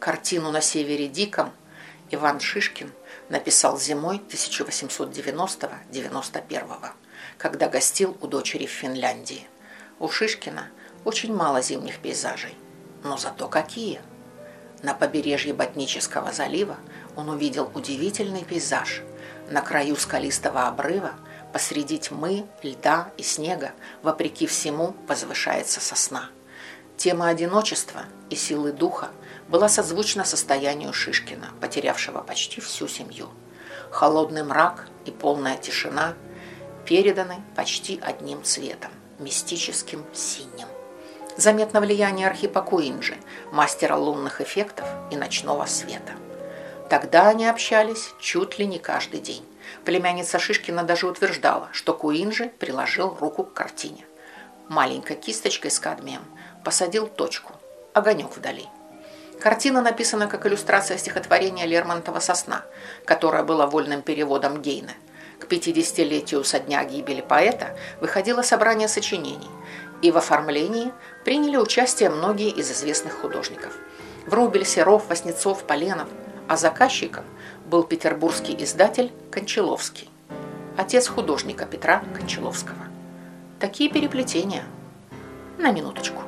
Картину на севере Диком Иван Шишкин написал зимой 1890-91, когда гостил у дочери в Финляндии. У Шишкина очень мало зимних пейзажей, но зато какие! На побережье Ботнического залива он увидел удивительный пейзаж. На краю скалистого обрыва, посреди тьмы, льда и снега, вопреки всему, возвышается сосна. Тема одиночества и силы духа была созвучна состоянию Шишкина, потерявшего почти всю семью. Холодный мрак и полная тишина переданы почти одним цветом – мистическим синим. Заметно влияние Архипа Куинджи, мастера лунных эффектов и ночного света. Тогда они общались чуть ли не каждый день. Племянница Шишкина даже утверждала, что Куинджи приложил руку к картине. Маленькой кисточкой с кадмием посадил точку, огонек вдали – Картина написана как иллюстрация стихотворения Лермонтова «Сосна», которое было вольным переводом Гейна. К 50-летию со дня гибели поэта выходило собрание сочинений, и в оформлении приняли участие многие из известных художников. Врубель, Серов, Васнецов, Поленов, а заказчиком был петербургский издатель Кончаловский, отец художника Петра Кончаловского. Такие переплетения. На минуточку.